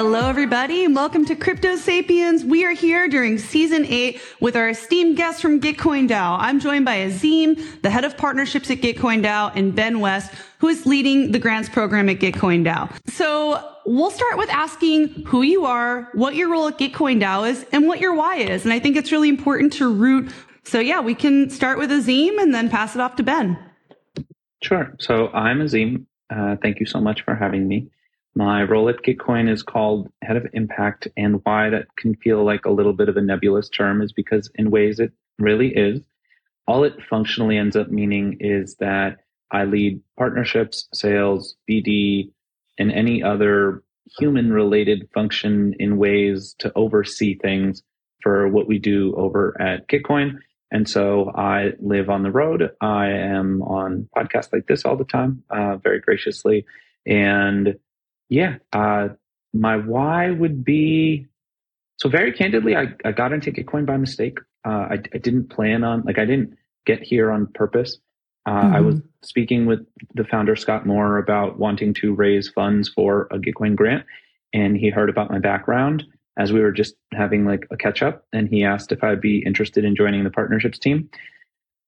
Hello, everybody, and welcome to Crypto Sapiens. We are here during season eight with our esteemed guests from Gitcoin DAO. I'm joined by Azeem, the head of partnerships at Gitcoin DAO, and Ben West, who is leading the grants program at Gitcoin DAO. So we'll start with asking who you are, what your role at Gitcoin DAO is, and what your why is. And I think it's really important to root. So yeah, we can start with Azeem and then pass it off to Ben. Sure. So I'm Azeem. Uh, thank you so much for having me. My role at Gitcoin is called Head of Impact, and why that can feel like a little bit of a nebulous term is because, in ways, it really is. All it functionally ends up meaning is that I lead partnerships, sales, BD, and any other human related function in ways to oversee things for what we do over at Gitcoin. And so I live on the road. I am on podcasts like this all the time, uh, very graciously. And yeah, uh, my why would be so very candidly, I, I got into Gitcoin by mistake. Uh, I, I didn't plan on, like, I didn't get here on purpose. Uh, mm-hmm. I was mm-hmm. speaking with the founder, Scott Moore, about wanting to raise funds for a Gitcoin grant. And he heard about my background as we were just having like a catch up. And he asked if I'd be interested in joining the partnerships team.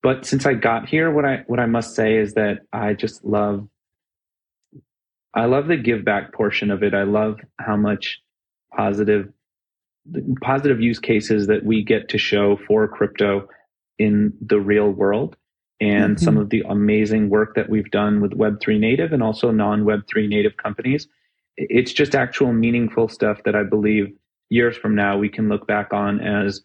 But since I got here, what I what I must say is that I just love I love the give back portion of it. I love how much positive positive use cases that we get to show for crypto in the real world and mm-hmm. some of the amazing work that we've done with web3 native and also non web3 native companies it's just actual meaningful stuff that i believe years from now we can look back on as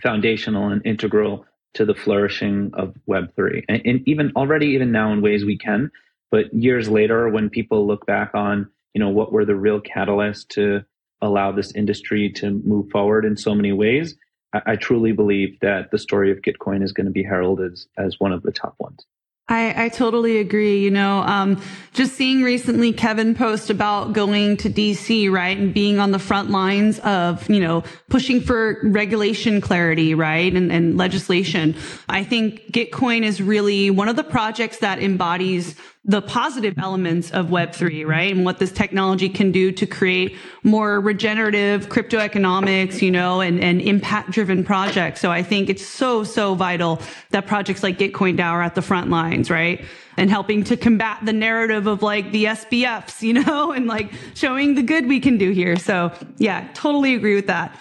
foundational and integral to the flourishing of web3 and, and even already even now in ways we can but years later, when people look back on, you know, what were the real catalysts to allow this industry to move forward in so many ways, I, I truly believe that the story of Gitcoin is going to be heralded as, as one of the top ones. I, I totally agree. You know, um, just seeing recently Kevin post about going to DC, right, and being on the front lines of, you know, pushing for regulation clarity, right, and, and legislation. I think Gitcoin is really one of the projects that embodies the positive elements of Web3, right? And what this technology can do to create more regenerative crypto economics, you know, and, and impact driven projects. So I think it's so, so vital that projects like Gitcoin DAO are at the front lines, right? And helping to combat the narrative of like the SBFs, you know, and like showing the good we can do here. So yeah, totally agree with that.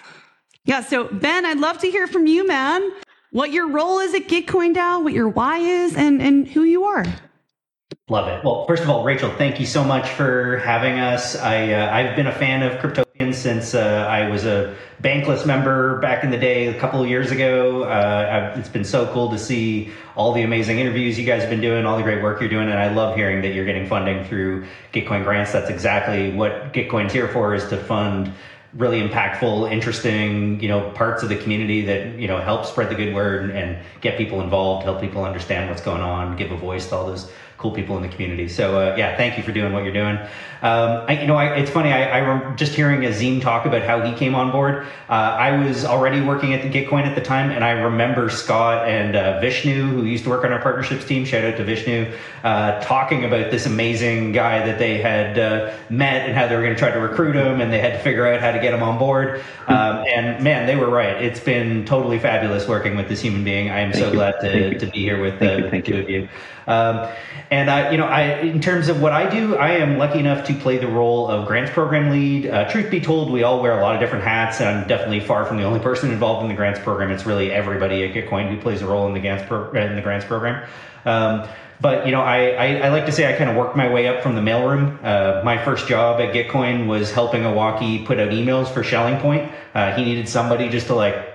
Yeah. So Ben, I'd love to hear from you, man. What your role is at Gitcoin DAO, what your why is, and, and who you are. Love it. Well, first of all, Rachel, thank you so much for having us. I uh, I've been a fan of Crypto Sapiens since uh, I was a Bankless member back in the day, a couple of years ago. Uh, it's been so cool to see all the amazing interviews you guys have been doing, all the great work you're doing, and I love hearing that you're getting funding through Gitcoin grants. That's exactly what Gitcoin's here for: is to fund really impactful, interesting, you know, parts of the community that, you know, help spread the good word and, and, get people involved, help people understand what's going on, give a voice to all those cool people in the community. So uh, yeah, thank you for doing what you're doing. Um, I, you know, I, it's funny. I, I remember just hearing Azeem talk about how he came on board. Uh, I was already working at the Gitcoin at the time, and I remember Scott and uh, Vishnu, who used to work on our partnerships team. Shout out to Vishnu, uh, talking about this amazing guy that they had uh, met and how they were going to try to recruit him, and they had to figure out how to get him on board. Um, and man, they were right. It's been totally fabulous working with this human being. I am thank so you. glad to, to be here with the two of you. Um, and I, you know, I, in terms of what I do, I am lucky enough to play the role of grants program lead. Uh, truth be told, we all wear a lot of different hats, and I'm definitely far from the only person involved in the grants program. It's really everybody at Gitcoin who plays a role in the grants pro- in the grants program. Um, but you know, I, I, I, like to say I kind of worked my way up from the mailroom. Uh, my first job at Gitcoin was helping Owocki put out emails for Schelling Point. Uh, he needed somebody just to like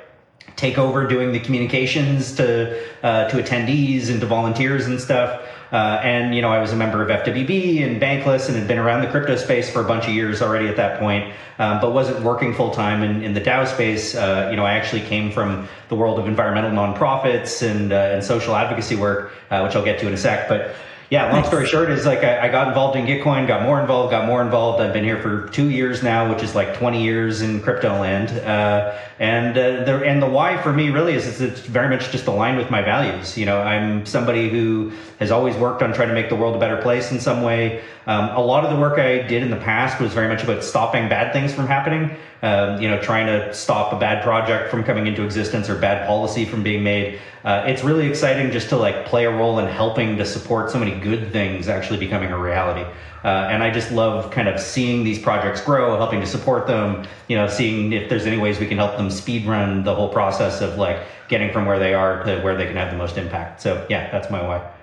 take over doing the communications to uh, to attendees and to volunteers and stuff. Uh, and you know, I was a member of FWB and Bankless, and had been around the crypto space for a bunch of years already at that point, um, but wasn't working full time in, in the DAO space. Uh, you know, I actually came from the world of environmental nonprofits and uh, and social advocacy work, uh, which I'll get to in a sec. But yeah, long story short is like I, I, got involved in Gitcoin, got more involved, got more involved. I've been here for two years now, which is like 20 years in crypto land. Uh, and uh, the and the why for me really is it's very much just aligned with my values. You know, I'm somebody who has always worked on trying to make the world a better place in some way. Um, a lot of the work I did in the past was very much about stopping bad things from happening. Um, you know, trying to stop a bad project from coming into existence or bad policy from being made. Uh, it's really exciting just to like play a role in helping to support so many good things actually becoming a reality. Uh, and I just love kind of seeing these projects grow, helping to support them, you know, seeing if there's any ways we can help them speed run the whole process of like getting from where they are to where they can have the most impact. So yeah, that's my why.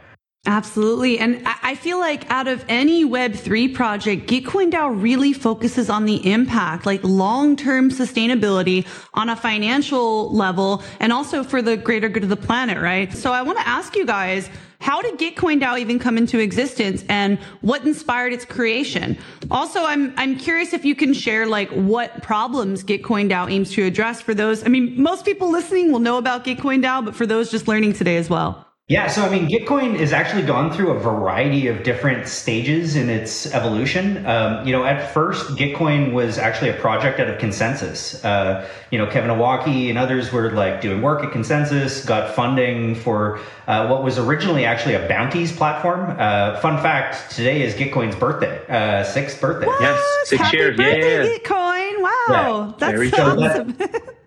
Absolutely. And I feel like out of any Web3 project, Gitcoin DAO really focuses on the impact, like long-term sustainability on a financial level and also for the greater good of the planet, right? So I want to ask you guys, how did Gitcoin DAO even come into existence and what inspired its creation? Also, I'm, I'm curious if you can share like what problems Gitcoin DAO aims to address for those. I mean, most people listening will know about Gitcoin DAO, but for those just learning today as well. Yeah, so I mean, Gitcoin has actually gone through a variety of different stages in its evolution. Um, you know, at first, Gitcoin was actually a project out of ConsenSys. Uh, you know, Kevin Owocki and others were like doing work at ConsenSys, got funding for uh, what was originally actually a bounties platform. Uh, fun fact: today is Gitcoin's birthday, uh, sixth birthday. What? Yes, six Happy years. Birthday, yeah, Gitcoin! Wow, yeah, that's awesome.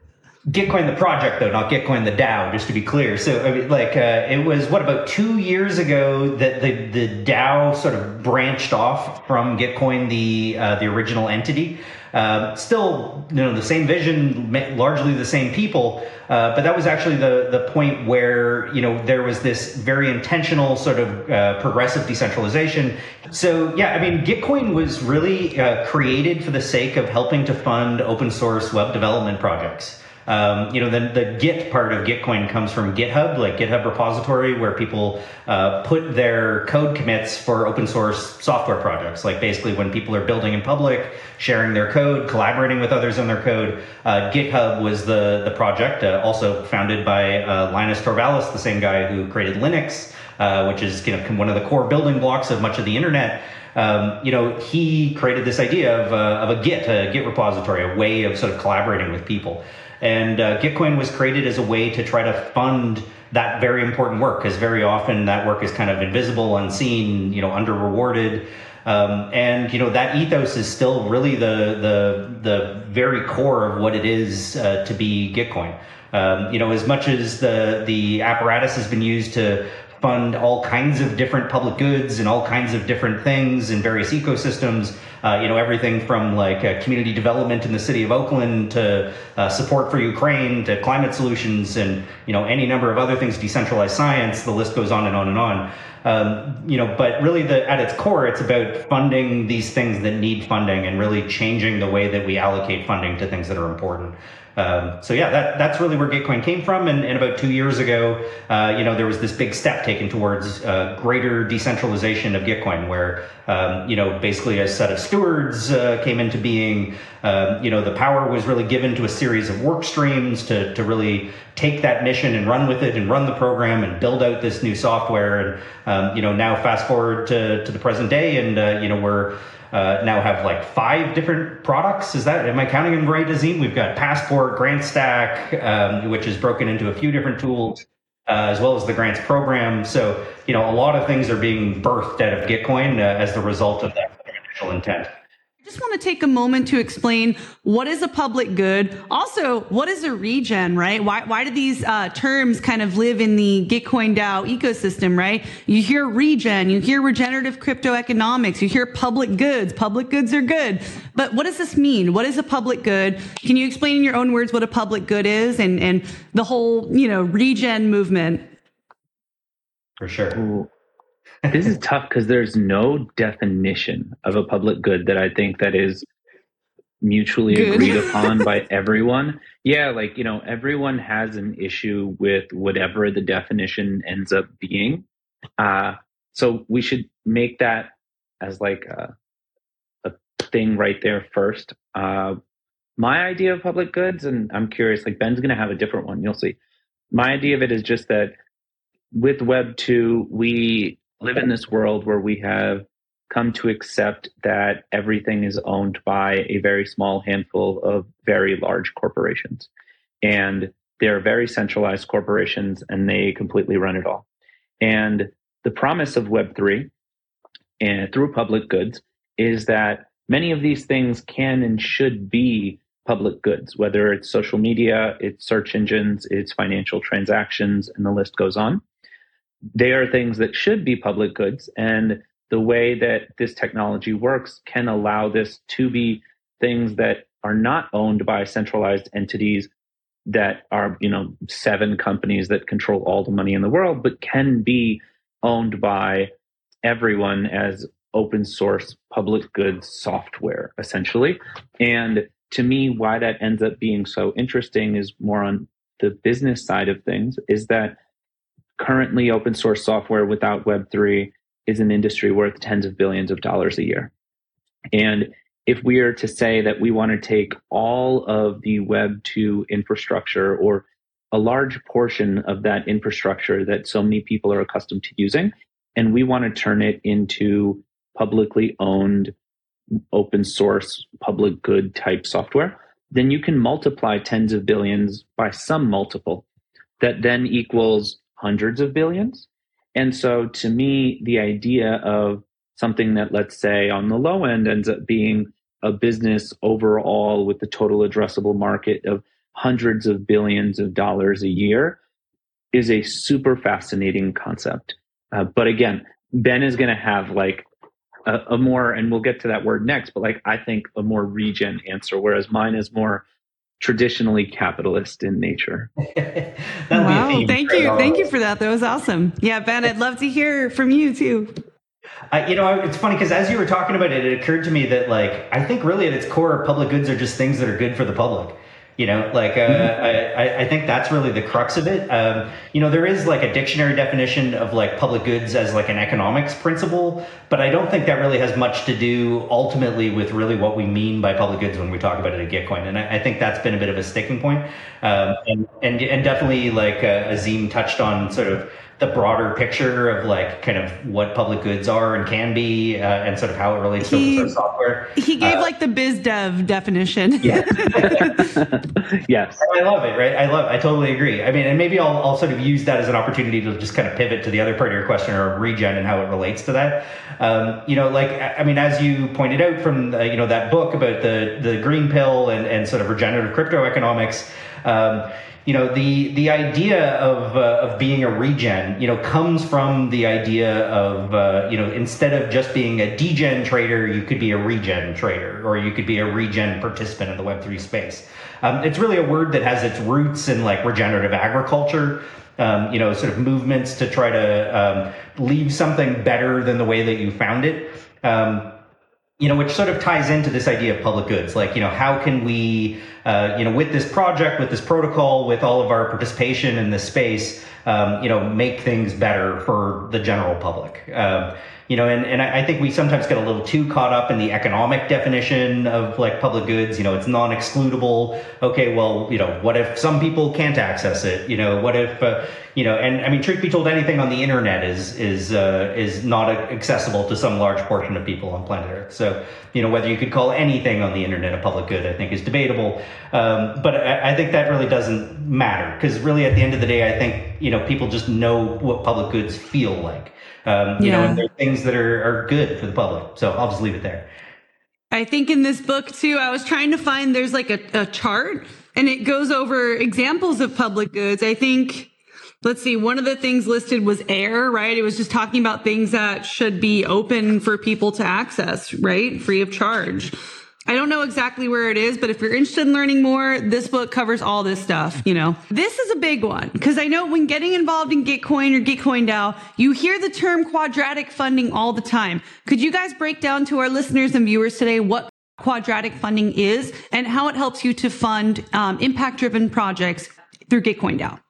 Gitcoin the project though, not Gitcoin the DAO, just to be clear. So I mean, like uh, it was what about two years ago that the the DAO sort of branched off from Gitcoin, the uh, the original entity. Uh, still, you know, the same vision, largely the same people, uh, but that was actually the the point where you know there was this very intentional sort of uh, progressive decentralization. So yeah, I mean, Gitcoin was really uh, created for the sake of helping to fund open source web development projects. Um, you know, the, the Git part of Gitcoin comes from GitHub, like GitHub repository, where people uh, put their code commits for open source software projects. Like basically when people are building in public, sharing their code, collaborating with others on their code. Uh, GitHub was the, the project, uh, also founded by uh, Linus Torvalds, the same guy who created Linux, uh, which is you know, one of the core building blocks of much of the internet. Um, you know, he created this idea of, uh, of a Git, a Git repository, a way of sort of collaborating with people. And uh, Gitcoin was created as a way to try to fund that very important work, because very often that work is kind of invisible, unseen, you know, under rewarded. Um, and you know that ethos is still really the the the very core of what it is uh, to be Gitcoin. Um, you know, as much as the the apparatus has been used to fund all kinds of different public goods and all kinds of different things in various ecosystems. Uh, you know, everything from like uh, community development in the city of Oakland to uh, support for Ukraine to climate solutions and, you know, any number of other things, decentralized science, the list goes on and on and on. Um, you know, but really the, at its core, it's about funding these things that need funding and really changing the way that we allocate funding to things that are important. Um, so yeah, that, that's really where Gitcoin came from. And, and about two years ago, uh, you know, there was this big step taken towards uh, greater decentralization of Gitcoin, where um, you know basically a set of stewards uh, came into being. Um, you know, the power was really given to a series of work streams to to really take that mission and run with it and run the program and build out this new software. And um, you know, now fast forward to to the present day, and uh, you know we're uh, now have like five different products. Is that am I counting them right, Azeem? We've got Passport, Grant Stack, um, which is broken into a few different tools, uh, as well as the grants program. So you know, a lot of things are being birthed out of Gitcoin uh, as the result of that initial intent just want to take a moment to explain what is a public good. Also, what is a regen, right? Why, why do these uh, terms kind of live in the Gitcoin DAO ecosystem, right? You hear regen, you hear regenerative crypto economics, you hear public goods. Public goods are good. But what does this mean? What is a public good? Can you explain in your own words what a public good is and, and the whole, you know, regen movement? For sure this is tough because there's no definition of a public good that I think that is mutually good. agreed upon by everyone. Yeah, like, you know, everyone has an issue with whatever the definition ends up being. Uh, so we should make that as like a, a thing right there first. Uh, my idea of public goods, and I'm curious, like Ben's going to have a different one. You'll see. My idea of it is just that with Web 2, we live in this world where we have come to accept that everything is owned by a very small handful of very large corporations. And they're very centralized corporations and they completely run it all. And the promise of Web3 and eh, through public goods is that many of these things can and should be public goods, whether it's social media, it's search engines, it's financial transactions, and the list goes on. They are things that should be public goods. And the way that this technology works can allow this to be things that are not owned by centralized entities that are, you know, seven companies that control all the money in the world, but can be owned by everyone as open source public goods software, essentially. And to me, why that ends up being so interesting is more on the business side of things, is that currently open source software without Web3 is an industry worth tens of billions of dollars a year. And if we are to say that we want to take all of the Web 2 infrastructure or a large portion of that infrastructure that so many people are accustomed to using, and we want to turn it into publicly owned, open source, public good type software, then you can multiply tens of billions by some multiple that then equals hundreds of billions. And so to me, the idea of something that, let's say, on the low end ends up being a business overall with the total addressable market of hundreds of billions of dollars a year is a super fascinating concept. Uh, but again, Ben is going to have like a, a, more, and we'll get to that word next, but like I think a more regen answer, whereas mine is more traditionally capitalist in nature. wow, thank you, thank you for that. That was awesome. Yeah, Ben, I'd love to hear from you too. Uh, you know, it's funny because as you were talking about it, it occurred to me that like I think really at its core, public goods are just things that are good for the public. You know, like uh, mm-hmm. I, I think that's really the crux of it. Um, you know, there is like a dictionary definition of like public goods as like an economics principle, but I don't think that really has much to do ultimately with really what we mean by public goods when we talk about it at Gitcoin. And I, I think that's been a bit of a sticking point. Um, and, and and definitely like uh, Azeem touched on sort of the broader picture of like kind of what public goods are and can be uh, and sort of how it relates he, to open source software. He gave uh, like the biz dev definition. Yeah. yes. I love it, right? I love I totally agree. I mean, and maybe I'll, I'll sort of use that as an opportunity to just kind of pivot to the other part of your question or regen and how it relates to that. Um, you know, like, I mean, as you pointed out from, uh, you know, that book about the, the green pill and, and sort of regenerative crypto economics, um, you know the the idea of uh, of being a regen you know comes from the idea of uh, you know instead of just being a degen trader you could be a regen trader or you could be a regen participant in the web3 space. Um, it's really a word that has its roots in like regenerative agriculture um, you know sort of movements to try to um, leave something better than the way that you found it. Um, you know, which sort of ties into this idea of public goods. Like, you know, how can we, uh, you know, with this project, with this protocol, with all of our participation in this space, um, you know, make things better for the general public. Um, you know, and, and I think we sometimes get a little too caught up in the economic definition of like public goods. You know, it's non-excludable. Okay, well, you know, what if some people can't access it? You know, what if, uh, you know, and I mean, truth be told, anything on the internet is is uh, is not accessible to some large portion of people on planet Earth. So, you know, whether you could call anything on the internet a public good, I think, is debatable. Um, but I, I think that really doesn't matter because really, at the end of the day, I think you know people just know what public goods feel like. Um, you yeah. know, and they're things that are, are good for the public. So I'll just leave it there. I think in this book too, I was trying to find there's like a, a chart and it goes over examples of public goods. I think let's see, one of the things listed was air, right? It was just talking about things that should be open for people to access, right? Free of charge. I don't know exactly where it is, but if you're interested in learning more, this book covers all this stuff, you know. This is a big one because I know when getting involved in Gitcoin or Gitcoin DAO, you hear the term quadratic funding all the time. Could you guys break down to our listeners and viewers today what quadratic funding is and how it helps you to fund um, impact driven projects through Gitcoin DAO?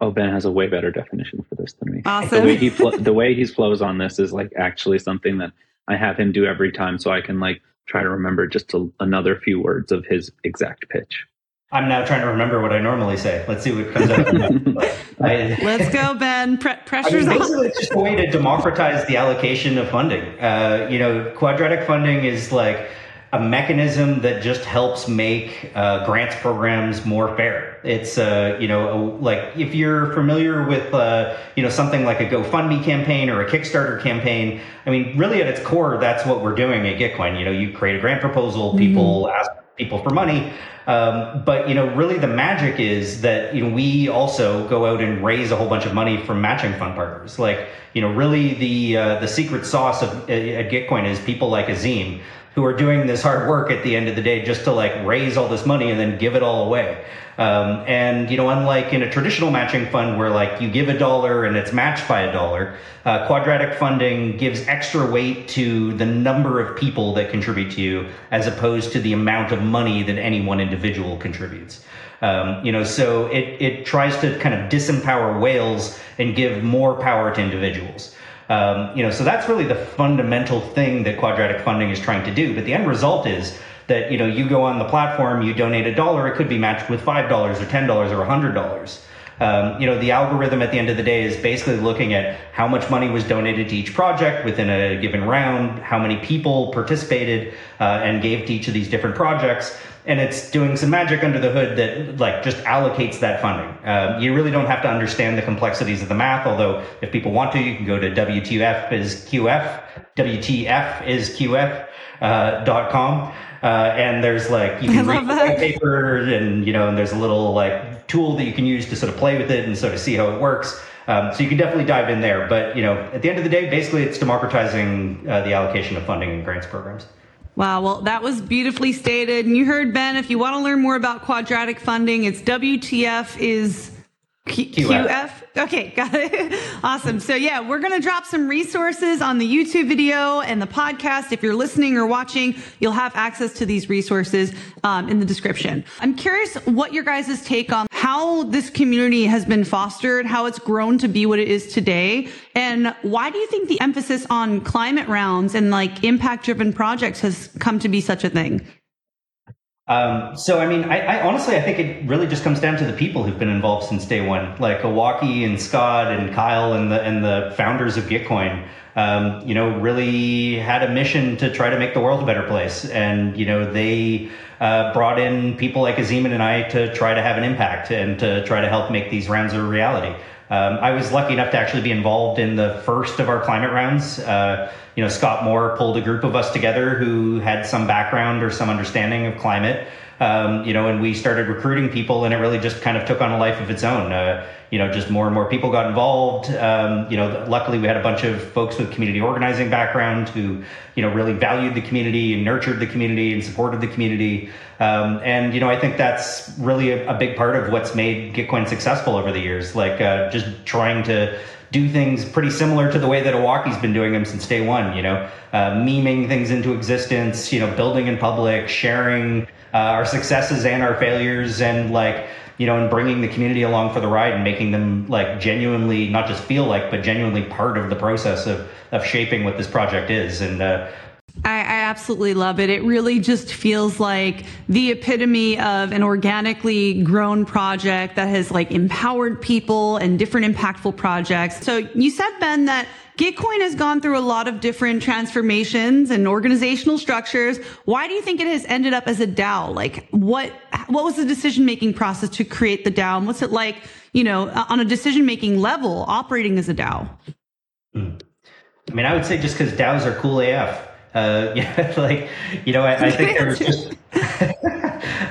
Oh, Ben has a way better definition for this than me. Awesome. The way he flo- the way he flows on this is like actually something that I have him do every time, so I can like try to remember just a, another few words of his exact pitch. I'm now trying to remember what I normally say. Let's see what comes out. I, Let's go, Ben. Pre- pressure's I mean, basically, it's just a way to democratize the allocation of funding. Uh, you know, quadratic funding is like a mechanism that just helps make uh, grants programs more fair. It's uh, you know a, like if you're familiar with uh, you know something like a GoFundMe campaign or a Kickstarter campaign. I mean, really at its core, that's what we're doing at Gitcoin. You know, you create a grant proposal, people mm-hmm. ask people for money. Um, but you know, really, the magic is that you know we also go out and raise a whole bunch of money from matching fund partners. Like you know, really the uh, the secret sauce of at Gitcoin is people like Azeem who are doing this hard work at the end of the day just to like raise all this money and then give it all away. Um, and you know, unlike in a traditional matching fund where like you give a dollar and it's matched by a dollar, uh, quadratic funding gives extra weight to the number of people that contribute to you as opposed to the amount of money that any one individual contributes. Um, you know, so it it tries to kind of disempower whales and give more power to individuals. Um, you know, so that's really the fundamental thing that quadratic funding is trying to do. But the end result is that you know you go on the platform, you donate a dollar, it could be matched with five dollars or ten dollars or a hundred dollars. Um, you know, the algorithm at the end of the day is basically looking at how much money was donated to each project within a given round, how many people participated uh, and gave to each of these different projects, and it's doing some magic under the hood that like just allocates that funding. Uh, you really don't have to understand the complexities of the math, although if people want to, you can go to WTF is QF, WTF is QF uh, dot com. Uh, and there's like you can read the paper and you know and there's a little like tool that you can use to sort of play with it and sort of see how it works um, so you can definitely dive in there but you know at the end of the day basically it's democratizing uh, the allocation of funding and grants programs Wow. Well, that was beautifully stated. And you heard Ben, if you want to learn more about quadratic funding, it's WTF is QF. QF. Okay, got it. awesome. So yeah, we're going to drop some resources on the YouTube video and the podcast. If you're listening or watching, you'll have access to these resources um, in the description. I'm curious what your guys' take on how this community has been fostered, how it's grown to be what it is today, and why do you think the emphasis on climate rounds and like impact driven projects has come to be such a thing? Um, so, I mean, I, I, honestly, I think it really just comes down to the people who've been involved since day one, like Owocki and Scott and Kyle and the and the founders of Gitcoin. Um, you know, really had a mission to try to make the world a better place, and you know, they uh, brought in people like Azeeman and I to try to have an impact and to try to help make these rounds a reality. Um, I was lucky enough to actually be involved in the first of our climate rounds. Uh, you know, Scott Moore pulled a group of us together who had some background or some understanding of climate. Um, you know, and we started recruiting people, and it really just kind of took on a life of its own. Uh, you know, just more and more people got involved. Um, you know, luckily we had a bunch of folks with community organizing background who, you know, really valued the community and nurtured the community and supported the community. Um, and you know, I think that's really a, a, big part of what's made Gitcoin successful over the years. Like uh, just trying to do things pretty similar to the way that Owocki's been doing them since day one. You know, uh, memeing things into existence. You know, building in public, sharing uh, our successes and our failures, and like you know, and bringing the community along for the ride and making them like genuinely not just feel like, but genuinely part of the process of of shaping what this project is. And uh, I, I, absolutely love it. It really just feels like the epitome of an organically grown project that has like empowered people and different impactful projects. So you said, Ben, that Gitcoin has gone through a lot of different transformations and organizational structures. Why do you think it has ended up as a DAO? Like what, what was the decision making process to create the DAO? And what's it like, you know, on a decision making level operating as a DAO? Hmm. I mean, I would say just because DAOs are cool AF. Uh, yeah, like you know, I, I think there's just.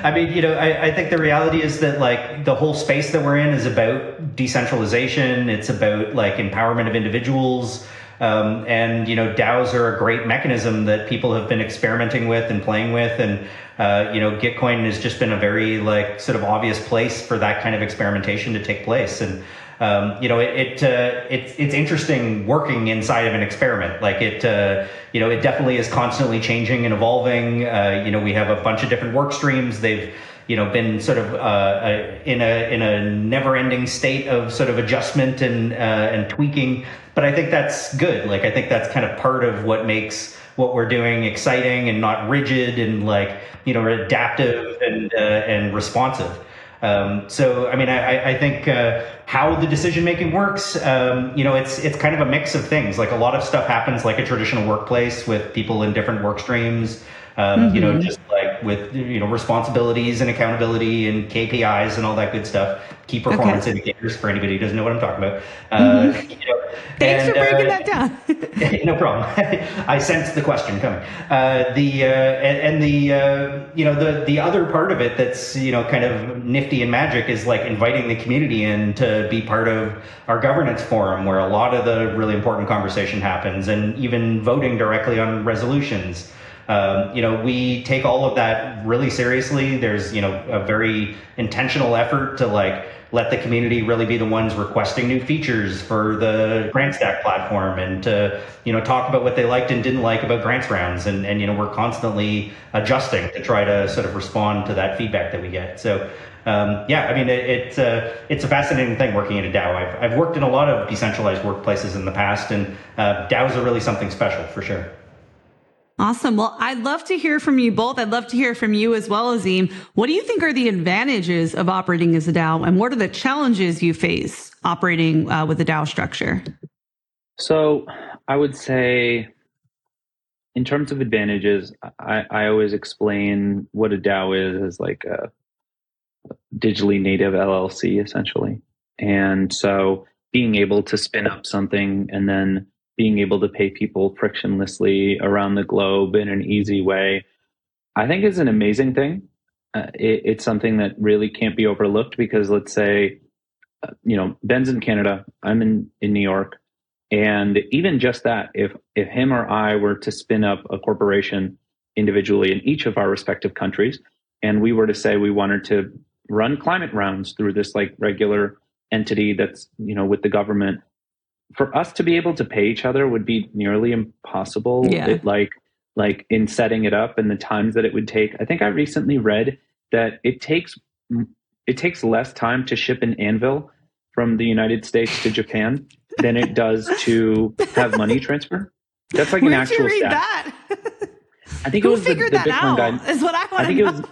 I mean, you know, I, I think the reality is that like the whole space that we're in is about decentralization. It's about like empowerment of individuals. Um, and you know, DAOs are a great mechanism that people have been experimenting with and playing with, and uh, you know, Gitcoin has just been a very like sort of obvious place for that kind of experimentation to take place. And um, you know, it, it uh, it's it's interesting working inside of an experiment. Like it, uh, you know, it definitely is constantly changing and evolving. Uh, you know, we have a bunch of different work streams. They've you know been sort of uh, in a in a never ending state of sort of adjustment and uh, and tweaking. But I think that's good. Like I think that's kind of part of what makes what we're doing exciting and not rigid and like you know adaptive and uh, and responsive. Um, so, I mean, I, I think uh, how the decision making works, um, you know, it's it's kind of a mix of things. Like a lot of stuff happens like a traditional workplace with people in different work streams. Um, mm-hmm. You know, mm-hmm. just with you know responsibilities and accountability and KPIs and all that good stuff key performance okay. indicators for anybody who doesn't know what I'm talking about. Uh, mm-hmm. you know, Thanks and, for breaking uh, that down. no problem. I sense the question coming. Uh, the uh, and, and, the uh, you know the the other part of it that's you know kind of nifty and magic is like inviting the community in to be part of our governance forum where a lot of the really important conversation happens and even voting directly on resolutions. Um, you know, we take all of that really seriously. There's, you know, a very intentional effort to like let the community really be the ones requesting new features for the GrantStack platform and to, you know, talk about what they liked and didn't like about grants rounds. And, and you know, we're constantly adjusting to try to sort of respond to that feedback that we get. So, um, yeah, I mean, it, it uh, it's a fascinating thing working in a DAO. I've, I've worked in a lot of decentralized workplaces in the past, and uh, DAOs are really something special for sure. Awesome. Well, I'd love to hear from you both. I'd love to hear from you as well, Azeem. What do you think are the advantages of operating as a DAO, and what are the challenges you face operating uh, with a DAO structure? So, I would say, in terms of advantages, I, I always explain what a DAO is as like a digitally native LLC, essentially. And so, being able to spin up something and then being able to pay people frictionlessly around the globe in an easy way, I think is an amazing thing. Uh, it, it's something that really can't be overlooked because let's say, uh, you know, Ben's in Canada, I'm in, in New York. And even just that, if, if him or I were to spin up a corporation individually in each of our respective countries, and we were to say we wanted to run climate rounds through this like regular entity that's, you know, with the government, for us to be able to pay each other would be nearly impossible. Yeah. It, like like in setting it up and the times that it would take. I think I recently read that it takes it takes less time to ship an anvil from the United States to Japan than it does to have money transfer. That's like Where'd an actual you read stat. That? I think Who it was figured the, the that Bitcoin out? guy. Is what I want I think know. it was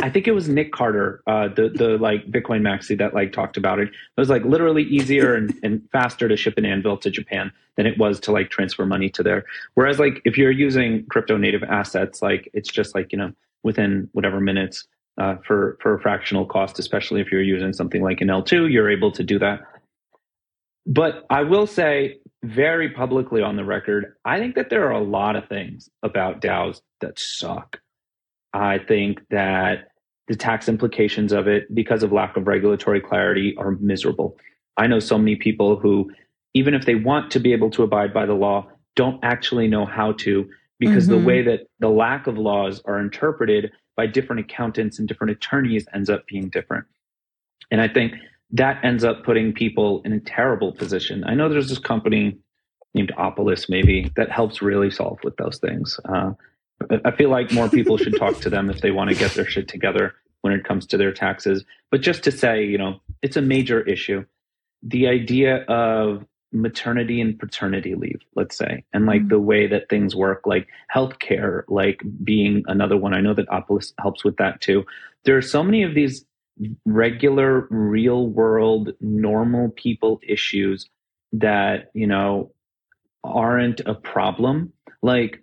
I think it was Nick Carter, uh, the the like Bitcoin maxi that like talked about it. It was like literally easier and, and faster to ship an anvil to Japan than it was to like transfer money to there. Whereas like if you're using crypto native assets, like it's just like you know within whatever minutes uh, for for a fractional cost, especially if you're using something like an L2, you're able to do that. But I will say very publicly on the record, I think that there are a lot of things about DAOs that suck. I think that the tax implications of it, because of lack of regulatory clarity, are miserable. I know so many people who, even if they want to be able to abide by the law, don't actually know how to because mm-hmm. the way that the lack of laws are interpreted by different accountants and different attorneys ends up being different. And I think that ends up putting people in a terrible position. I know there's this company named Opolis, maybe, that helps really solve with those things. Uh, I feel like more people should talk to them if they want to get their shit together when it comes to their taxes. But just to say, you know, it's a major issue. The idea of maternity and paternity leave, let's say, and like mm-hmm. the way that things work, like healthcare, like being another one. I know that Opolis helps with that too. There are so many of these regular, real world, normal people issues that, you know, aren't a problem. Like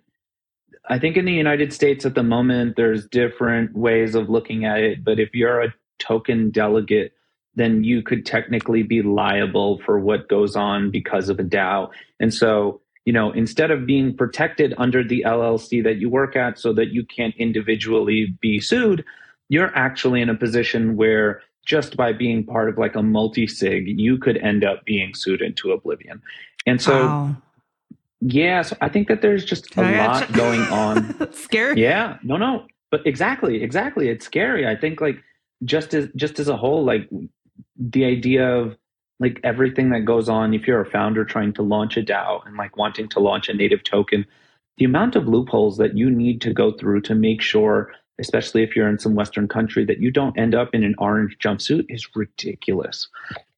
I think in the United States at the moment, there's different ways of looking at it. But if you're a token delegate, then you could technically be liable for what goes on because of a DAO. And so, you know, instead of being protected under the LLC that you work at so that you can't individually be sued, you're actually in a position where just by being part of like a multi sig, you could end up being sued into oblivion. And so, wow. Yeah, so I think that there's just a lot going on. scary. Yeah, no, no, but exactly, exactly. It's scary. I think like just as just as a whole, like the idea of like everything that goes on. If you're a founder trying to launch a DAO and like wanting to launch a native token, the amount of loopholes that you need to go through to make sure, especially if you're in some Western country, that you don't end up in an orange jumpsuit is ridiculous.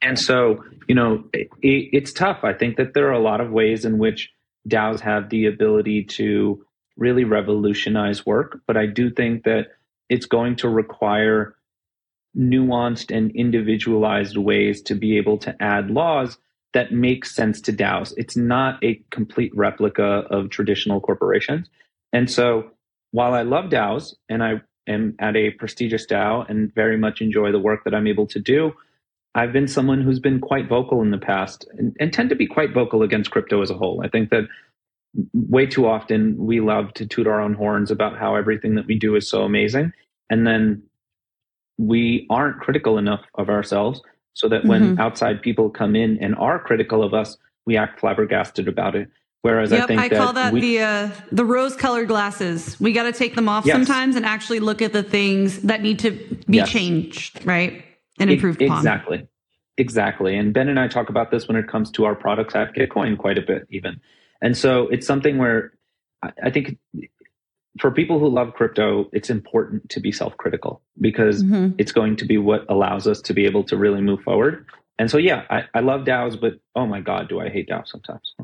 And so, you know, it, it's tough. I think that there are a lot of ways in which DAOs have the ability to really revolutionize work, but I do think that it's going to require nuanced and individualized ways to be able to add laws that make sense to DAOs. It's not a complete replica of traditional corporations. And so while I love DAOs and I am at a prestigious DAO and very much enjoy the work that I'm able to do, I've been someone who's been quite vocal in the past and, and tend to be quite vocal against crypto as a whole. I think that way too often we love to toot our own horns about how everything that we do is so amazing. And then we aren't critical enough of ourselves so that when mm-hmm. outside people come in and are critical of us, we act flabbergasted about it. Whereas yep, I think I that call that we, the uh, the rose colored glasses. We got to take them off yes. sometimes and actually look at the things that need to be yes. changed, right, and improved it, upon. Exactly, exactly. And Ben and I talk about this when it comes to our products at Gitcoin quite a bit, even. And so it's something where I think for people who love crypto, it's important to be self critical because mm-hmm. it's going to be what allows us to be able to really move forward. And so, yeah, I, I love DAOs, but oh my God, do I hate DAOs sometimes.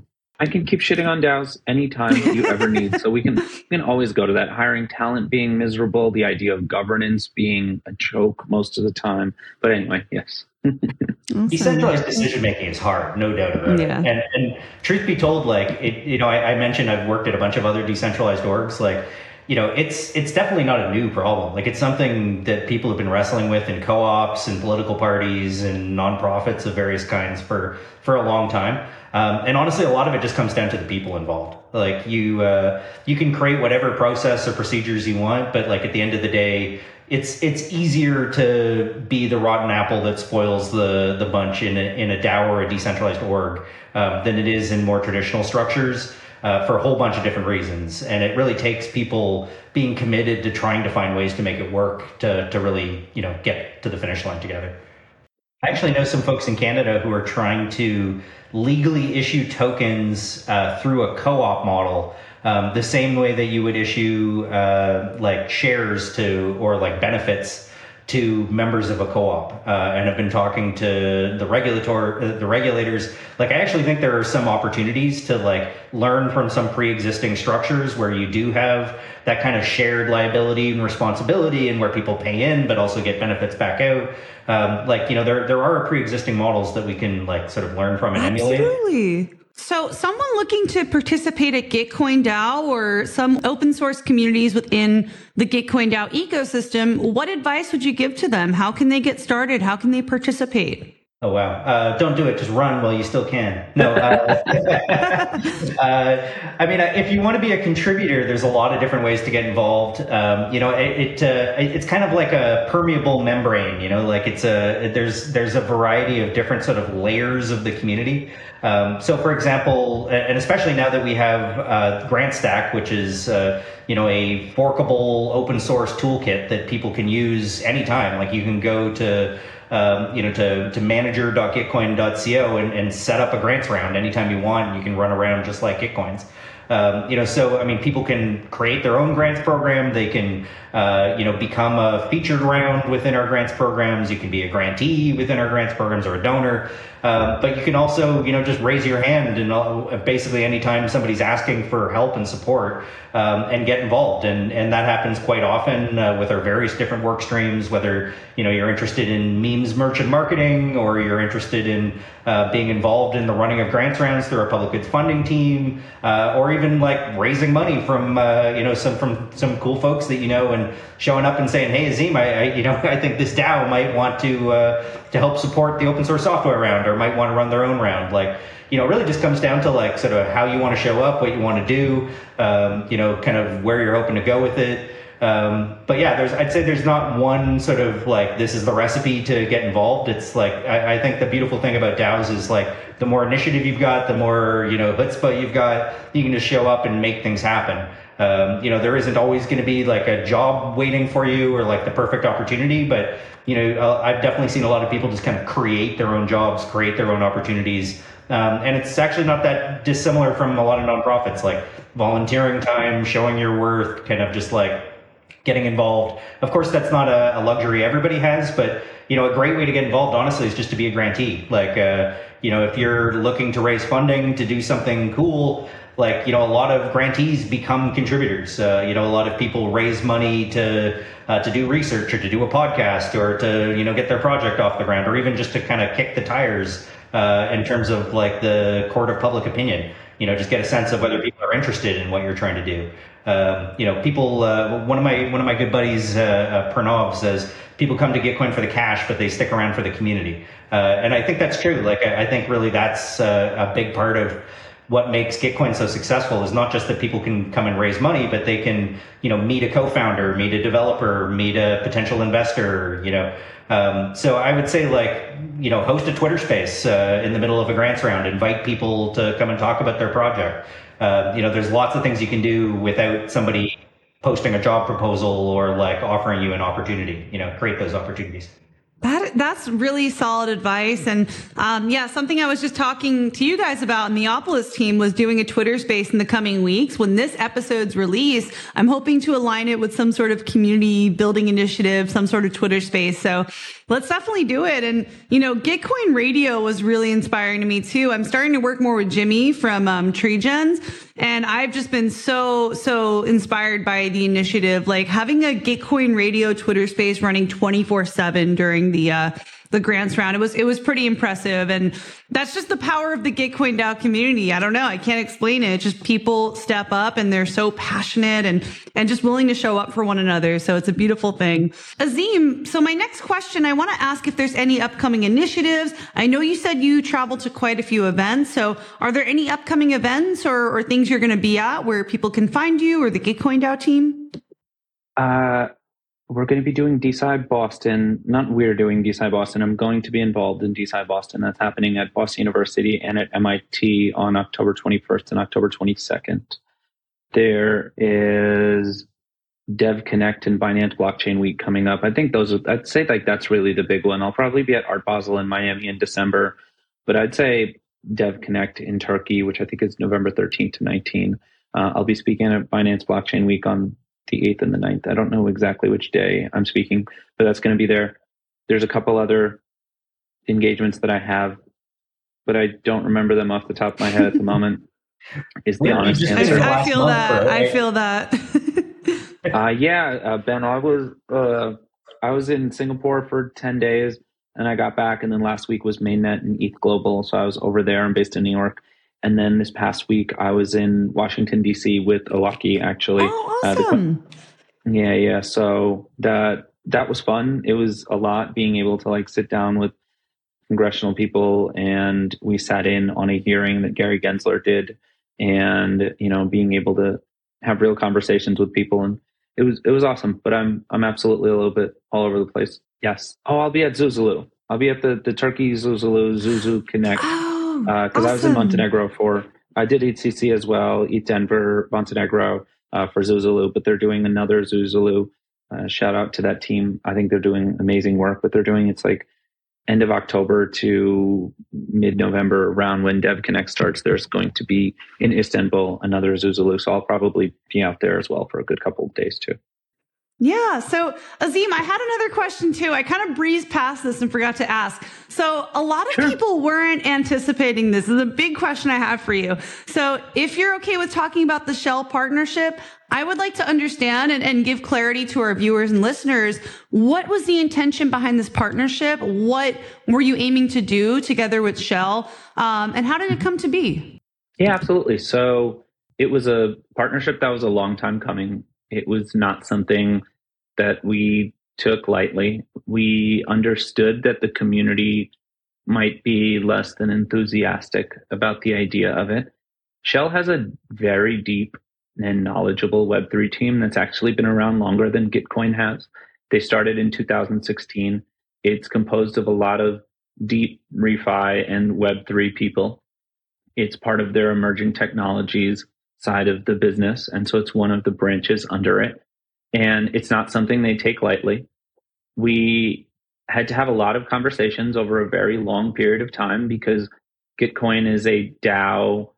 I can keep shitting on DAOs anytime you ever need. So we can we can always go to that. Hiring talent being miserable, the idea of governance being a joke most of the time. But anyway, yes. Decentralized decision making is hard, no doubt about yeah. it. And, and truth be told, like it, you know, I, I mentioned I've worked at a bunch of other decentralized orgs. Like you know, it's it's definitely not a new problem. Like it's something that people have been wrestling with in co-ops and political parties and nonprofits of various kinds for for a long time. Um, and honestly, a lot of it just comes down to the people involved. Like you, uh, you can create whatever process or procedures you want, but like at the end of the day, it's it's easier to be the rotten apple that spoils the the bunch in a, in a DAO or a decentralized org um, than it is in more traditional structures. Uh, for a whole bunch of different reasons. And it really takes people being committed to trying to find ways to make it work to, to really, you know, get to the finish line together. I actually know some folks in Canada who are trying to legally issue tokens uh, through a co-op model um, the same way that you would issue uh, like shares to or like benefits to members of a co-op uh, and have been talking to the regulator uh, the regulators like i actually think there are some opportunities to like learn from some pre-existing structures where you do have that kind of shared liability and responsibility and where people pay in but also get benefits back out um, like you know there there are pre-existing models that we can like sort of learn from and Absolutely. emulate. So, someone looking to participate at Gitcoin DAO or some open source communities within the Gitcoin DAO ecosystem, what advice would you give to them? How can they get started? How can they participate? Oh wow! Uh, don't do it. Just run while you still can. No. Uh, uh, I mean, if you want to be a contributor, there's a lot of different ways to get involved. Um, you know, it, it uh, it's kind of like a permeable membrane. You know, like it's a there's there's a variety of different sort of layers of the community. Um, so, for example, and especially now that we have uh, GrantStack, which is uh, you know a forkable open source toolkit that people can use anytime. Like you can go to um, you know, to, to manager.gitcoin.co and, and set up a grants round anytime you want. You can run around just like Gitcoins. Um, you know, so I mean, people can create their own grants program. They can, uh, you know, become a featured round within our grants programs. You can be a grantee within our grants programs or a donor. Uh, but you can also, you know, just raise your hand and uh, basically anytime somebody's asking for help and support um, and get involved. And, and that happens quite often uh, with our various different work streams, whether, you know, you're interested in memes merchant marketing or you're interested in uh, being involved in the running of grants rounds through our public goods funding team, uh, or even like raising money from, you know, some, from some cool folks that you know and showing up and saying, "Hey, Azeem, I, I you know I think this DAO might want to uh, to help support the open source software round, or might want to run their own round." Like, you know, it really just comes down to like sort of how you want to show up, what you want to do, um, you know, kind of where you're hoping to go with it. Um, but yeah, there's I'd say there's not one sort of like this is the recipe to get involved. It's like I, I think the beautiful thing about DAOs is like the more initiative you've got, the more you know chutzpah you've got, you can just show up and make things happen. Um, you know, there isn't always going to be like a job waiting for you or like the perfect opportunity, but you know, uh, I've definitely seen a lot of people just kind of create their own jobs, create their own opportunities. Um, and it's actually not that dissimilar from a lot of nonprofits, like volunteering time, showing your worth, kind of just like getting involved. Of course, that's not a, a luxury everybody has, but you know, a great way to get involved, honestly, is just to be a grantee. Like, uh, you know, if you're looking to raise funding to do something cool, like you know a lot of grantees become contributors. Uh, you know, a lot of people raise money to uh, to do research or to do a podcast or to you know get their project off the ground or even just to kind of kick the tires uh, in terms of like the court of public opinion. You know, just get a sense of whether people are interested in what you're trying to do. Um, you know, people. Uh, one of my one of my good buddies, uh, uh, Pernov, says people come to Gitcoin for the cash, but they stick around for the community. And I think that's true. Like, I, I think really that's a big part of what makes Gitcoin so successful is not just that people can come and raise money, but they can, you know, meet a co-founder, meet a developer, meet a potential investor, you know. Um, so I would say like, you know, host a Twitter space uh, in the middle of a grants round, invite people to come and talk about their project. Uh, you know, there's lots of things you can do without somebody posting a job proposal or like offering you an opportunity, you know, create those opportunities. That that's really solid advice, and um, yeah, something I was just talking to you guys about. And the Opolis team was doing a Twitter space in the coming weeks. When this episode's released, I'm hoping to align it with some sort of community building initiative, some sort of Twitter space. So let's definitely do it. And you know, Gitcoin Radio was really inspiring to me too. I'm starting to work more with Jimmy from um, TreeGens, and I've just been so so inspired by the initiative. Like having a Gitcoin Radio Twitter space running 24 seven during the uh, the grants round. It was it was pretty impressive, and that's just the power of the Gitcoin DAO community. I don't know, I can't explain it. Just people step up and they're so passionate and and just willing to show up for one another. So it's a beautiful thing. Azeem, so my next question, I want to ask if there's any upcoming initiatives. I know you said you traveled to quite a few events. So are there any upcoming events or, or things you're going to be at where people can find you or the Gitcoin DAO team? Uh, we're going to be doing DeSci Boston. Not we're doing DeSci Boston. I'm going to be involved in DeSci Boston. That's happening at Boston University and at MIT on October 21st and October 22nd. There is Dev Connect and Binance Blockchain Week coming up. I think those. I'd say like that's really the big one. I'll probably be at Art Basel in Miami in December, but I'd say Dev Connect in Turkey, which I think is November 13th to 19. Uh, I'll be speaking at Binance Blockchain Week on the 8th and the 9th. I don't know exactly which day I'm speaking, but that's going to be there. There's a couple other engagements that I have, but I don't remember them off the top of my head at the moment. Is the honest answer. I, I feel that. I feel that. uh, yeah, uh, Ben, I was uh, I was in Singapore for ten days, and I got back, and then last week was mainnet and ETH Global, so I was over there. I'm based in New York, and then this past week, I was in Washington D.C. with Owocki. Actually, oh, awesome. Uh, the, yeah, yeah. So that that was fun. It was a lot being able to like sit down with congressional people, and we sat in on a hearing that Gary Gensler did, and you know, being able to have real conversations with people, and it was it was awesome. But I'm I'm absolutely a little bit all over the place. Yes. Oh, I'll be at Zuzalu. I'll be at the the Turkey Zuzalu Zuzu Connect. Oh because uh, awesome. I was in Montenegro for I did ETHCC as well, ETHDenver, Montenegro uh, for Zuzalu, but they're doing another Zuzalu. Uh, shout out to that team. I think they're doing amazing work. But they're doing it's like end of October to mid November, around when Dev Connect starts. There's going to be in Istanbul another Zuzalu, so I'll probably be out there as well for a good couple of days too. Yeah. So Azeem, I had another question too. I kind of breezed past this and forgot to ask. So a lot of sure. people weren't anticipating this. this is a big question I have for you. So if you're okay with talking about the Shell partnership, I would like to understand and, and give clarity to our viewers and listeners. What was the intention behind this partnership? What were you aiming to do together with Shell? Um, and how did it come to be? Yeah, absolutely. So it was a partnership that was a long time coming. It was not something that we took lightly. We understood that the community might be less than enthusiastic about the idea of it. Shell has a very deep and knowledgeable Web3 team that's actually been around longer than Gitcoin has. They started in 2016. It's composed of a lot of deep refi and Web3 people. It's part of their emerging technologies side of the business. And so it's one of the branches under it and it's not something they take lightly. We had to have a lot of conversations over a very long period of time because Gitcoin is a DAO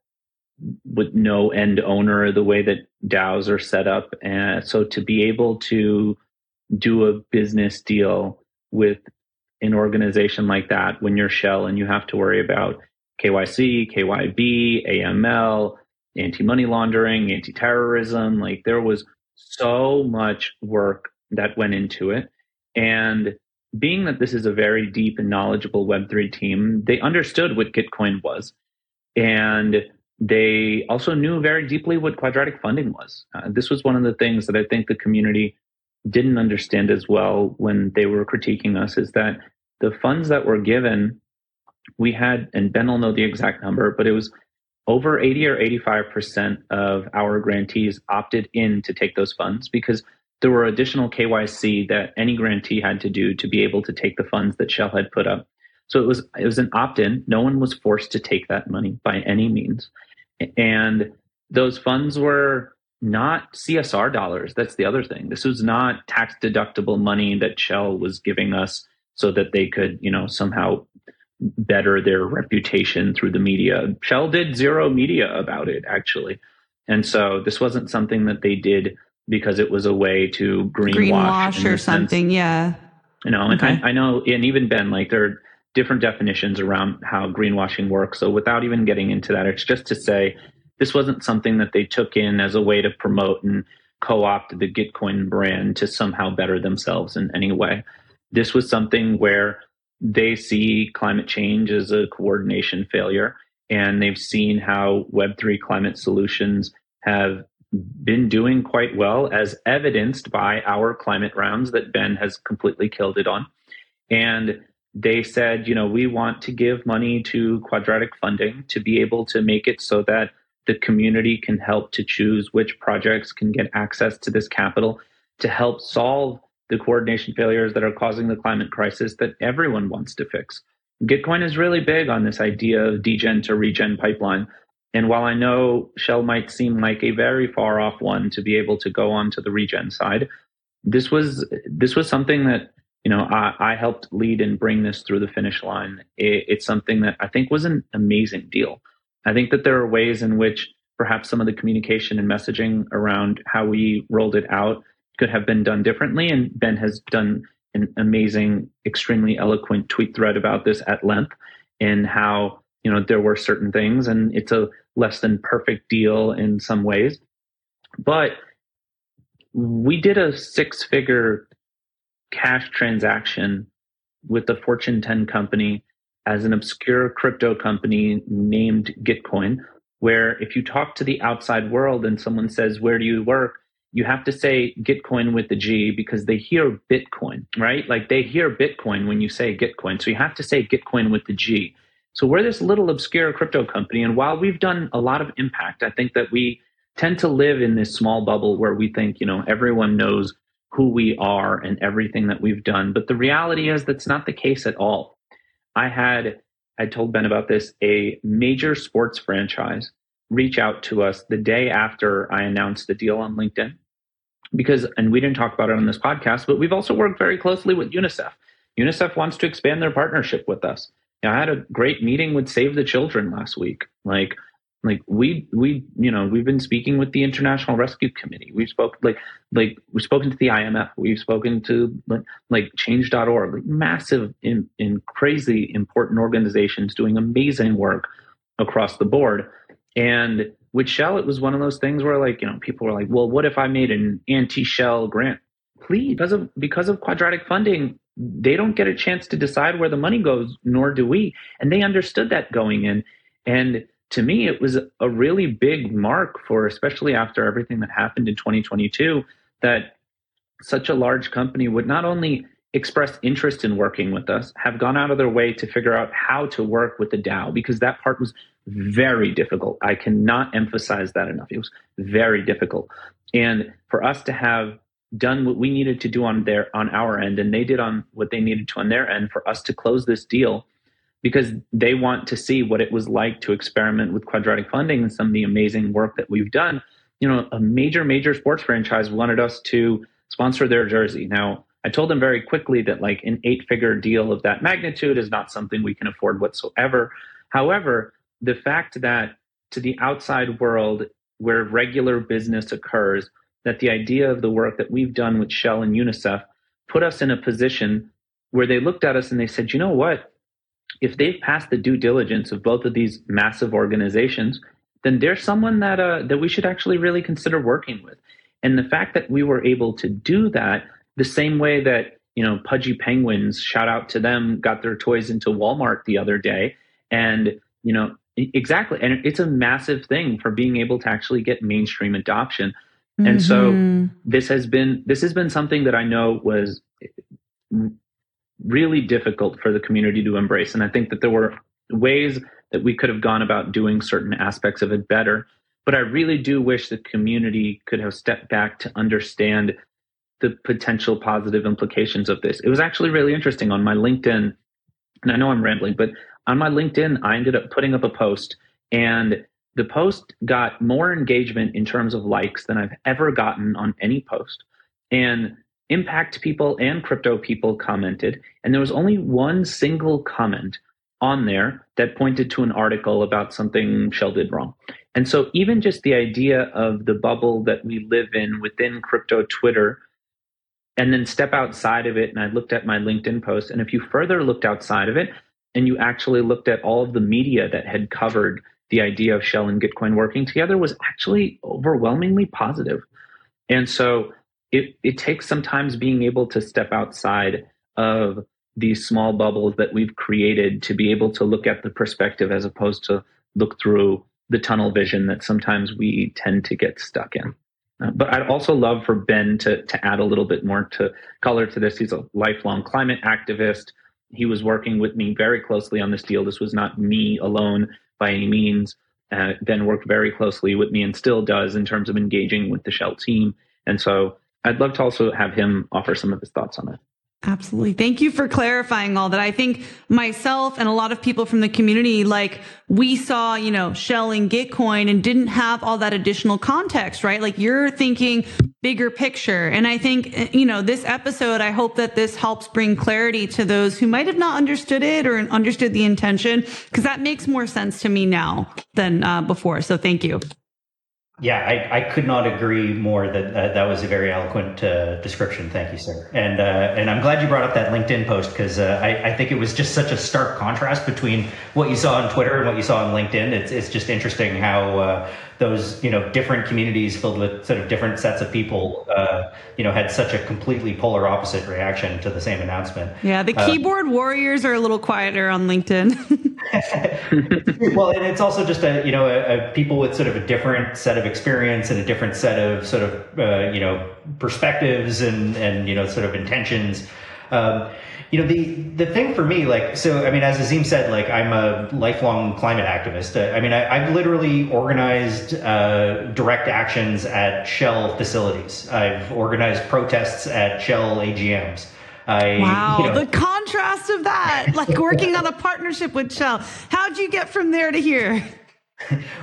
with no end owner, the way that DAOs are set up. And so to be able to do a business deal with an organization like that when you're Shell and you have to worry about KYC, KYB, AML, anti money laundering, anti terrorism. Like there was so much work that went into it. And being that this is a very deep and knowledgeable Web3 team, they understood what Gitcoin was. And they also knew very deeply what quadratic funding was. Uh, this was one of the things that I think the community didn't understand as well when they were critiquing us is that the funds that were given, we had, and Ben will know the exact number, but it was over 80 or 85% of our grantees opted in to take those funds because there were additional KYC that any grantee had to do to be able to take the funds that Shell had put up. So it was it was an opt-in. No one was forced to take that money by any means. And those funds were not CSR dollars. That's the other thing. This was not tax deductible money that Shell was giving us so that they could, you know, somehow better their reputation through the media. Shell did zero media about it, actually. And so this wasn't something that they did because it was a way to greenwash, greenwash or something. Sense. Yeah. You know, and okay. I, I know, and even Ben, like there are different definitions around how greenwashing works. So without even getting into that, it's just to say this wasn't something that they took in as a way to promote and co-opt the Gitcoin brand to somehow better themselves in any way. This was something where they see climate change as a coordination failure, and they've seen how Web3 climate solutions have been doing quite well, as evidenced by our climate rounds that Ben has completely killed it on. And they said, you know, we want to give money to quadratic funding to be able to make it so that the community can help to choose which projects can get access to this capital to help solve the coordination failures that are causing the climate crisis that everyone wants to fix. Gitcoin is really big on this idea of degen to regen pipeline. And while I know Shell might seem like a very far off one to be able to go on to the regen side, this was this was something that you know I, I helped lead and bring this through the finish line. It, it's something that I think was an amazing deal. I think that there are ways in which perhaps some of the communication and messaging around how we rolled it out could have been done differently. And Ben has done an amazing, extremely eloquent tweet thread about this at length and how, you know, there were certain things and it's a less than perfect deal in some ways. But we did a six figure cash transaction with the Fortune 10 company as an obscure crypto company named Gitcoin, where if you talk to the outside world and someone says, Where do you work? You have to say Gitcoin with the G because they hear Bitcoin, right? Like they hear Bitcoin when you say Gitcoin. So you have to say Gitcoin with the G. So we're this little obscure crypto company. And while we've done a lot of impact, I think that we tend to live in this small bubble where we think, you know, everyone knows who we are and everything that we've done. But the reality is that's not the case at all. I had, I told Ben about this, a major sports franchise reach out to us the day after I announced the deal on LinkedIn. Because, and we didn't talk about it on this podcast, but we've also worked very closely with UNICEF. UNICEF wants to expand their partnership with us. You know, I had a great meeting with Save the Children last week. Like, like we we you know we've been speaking with the international rescue committee we've spoken like like we've spoken to the imf we've spoken to like, like change.org like massive in, in crazy important organizations doing amazing work across the board and with shell it was one of those things where like you know people were like well what if i made an anti-shell grant? Please because of because of quadratic funding they don't get a chance to decide where the money goes nor do we. And they understood that going in. And to me, it was a really big mark for, especially after everything that happened in 2022, that such a large company would not only express interest in working with us, have gone out of their way to figure out how to work with the DAO, because that part was very difficult. I cannot emphasize that enough. It was very difficult. And for us to have done what we needed to do on their on our end and they did on what they needed to on their end for us to close this deal because they want to see what it was like to experiment with quadratic funding and some of the amazing work that we've done. You know, a major, major sports franchise wanted us to sponsor their jersey. Now, I told them very quickly that like an eight figure deal of that magnitude is not something we can afford whatsoever. However, the fact that to the outside world where regular business occurs, that the idea of the work that we've done with Shell and UNICEF put us in a position where they looked at us and they said, you know what? if they've passed the due diligence of both of these massive organizations, then there's someone that uh, that we should actually really consider working with. And the fact that we were able to do that the same way that you know Pudgy Penguins, shout out to them, got their toys into Walmart the other day, and you know exactly, and it's a massive thing for being able to actually get mainstream adoption. Mm-hmm. And so mm-hmm. this has been this has been something that I know was really difficult for the community to embrace. And I think that there were ways that we could have gone about doing certain aspects of it better. But I really do wish the community could have stepped back to understand the potential positive implications of this. It was actually really interesting on my LinkedIn, and I know I'm rambling, but on my LinkedIn, I ended up putting up a post, and the post got more engagement in terms of likes than I've ever gotten on any post. And impact people and crypto people commented, and there was only one single comment on there that pointed to an article about something Shell did wrong. And so, even just the idea of the bubble that we live in within crypto Twitter, and then step outside of it, and I looked at my LinkedIn post, and if you further looked outside of it, and you actually looked at all of the media that had covered the idea of Shell and Gitcoin working together, was actually overwhelmingly positive. And so, it, it takes sometimes being able to step outside of these small bubbles that we've created to be able to look at the perspective as opposed to look through the tunnel vision that sometimes we tend to get stuck in. But I'd also love for Ben to, to add a little bit more to color to this. He's a lifelong climate activist. He was working with me very closely on this deal. This was not me alone by any means. Uh, ben worked very closely with me and still does in terms of engaging with the Shell team. And so I'd love to also have him offer some of his thoughts on that. Absolutely. Thank you for clarifying all that. I think myself and a lot of people from the community, like we saw, you know, shelling Gitcoin and didn't have all that additional context, right? Like you're thinking bigger picture. And I think, you know, this episode, I hope that this helps bring clarity to those who might have not understood it or understood the intention, because that makes more sense to me now than uh, before. So thank you. Yeah, I, I could not agree more that uh, that was a very eloquent uh, description. Thank you, sir. And uh, and I'm glad you brought up that LinkedIn post because uh, I, I think it was just such a stark contrast between what you saw on Twitter and what you saw on LinkedIn. It's, it's just interesting how uh, those you know different communities filled with sort of different sets of people uh, you know had such a completely polar opposite reaction to the same announcement. Yeah the uh, keyboard uh, warriors are a little quieter on linkedin. Well and it's also just a you know a, a, people with sort of a different set of experience and a different set of sort of uh, you know perspectives and and you know sort of intentions. Um, you know the the thing for me like so i mean as Azeem said like i'm a lifelong climate activist uh, i mean I, have literally organized uh, direct actions at shell facilities i've organized protests at shell agms I, wow, you know, the contrast of that, like working on a partnership with Shell. How'd you get from there to here?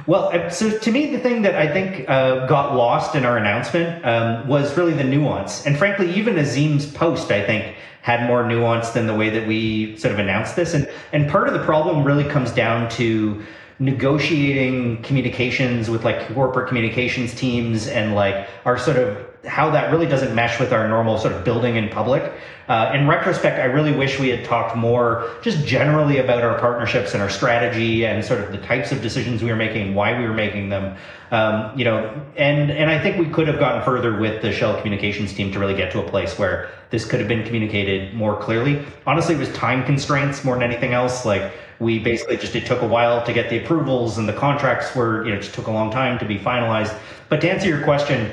Well, so to me, the thing that I think uh, got lost in our announcement um, was really the nuance. And frankly, even Azeem's post, I think, had more nuance than the way that we sort of announced this. And and part of the problem really comes down to negotiating communications with like corporate communications teams and like our sort of how that really doesn't mesh with our normal sort of building in public. Uh, in retrospect, I really wish we had talked more just generally about our partnerships and our strategy and sort of the types of decisions we were making, why we were making them. Um, you know, and and I think we could have gotten further with the Shell communications team to really get to a place where this could have been communicated more clearly. Honestly, it was time constraints more than anything else. Like we basically just it took a while to get the approvals and the contracts were you know just took a long time to be finalized. But to answer your question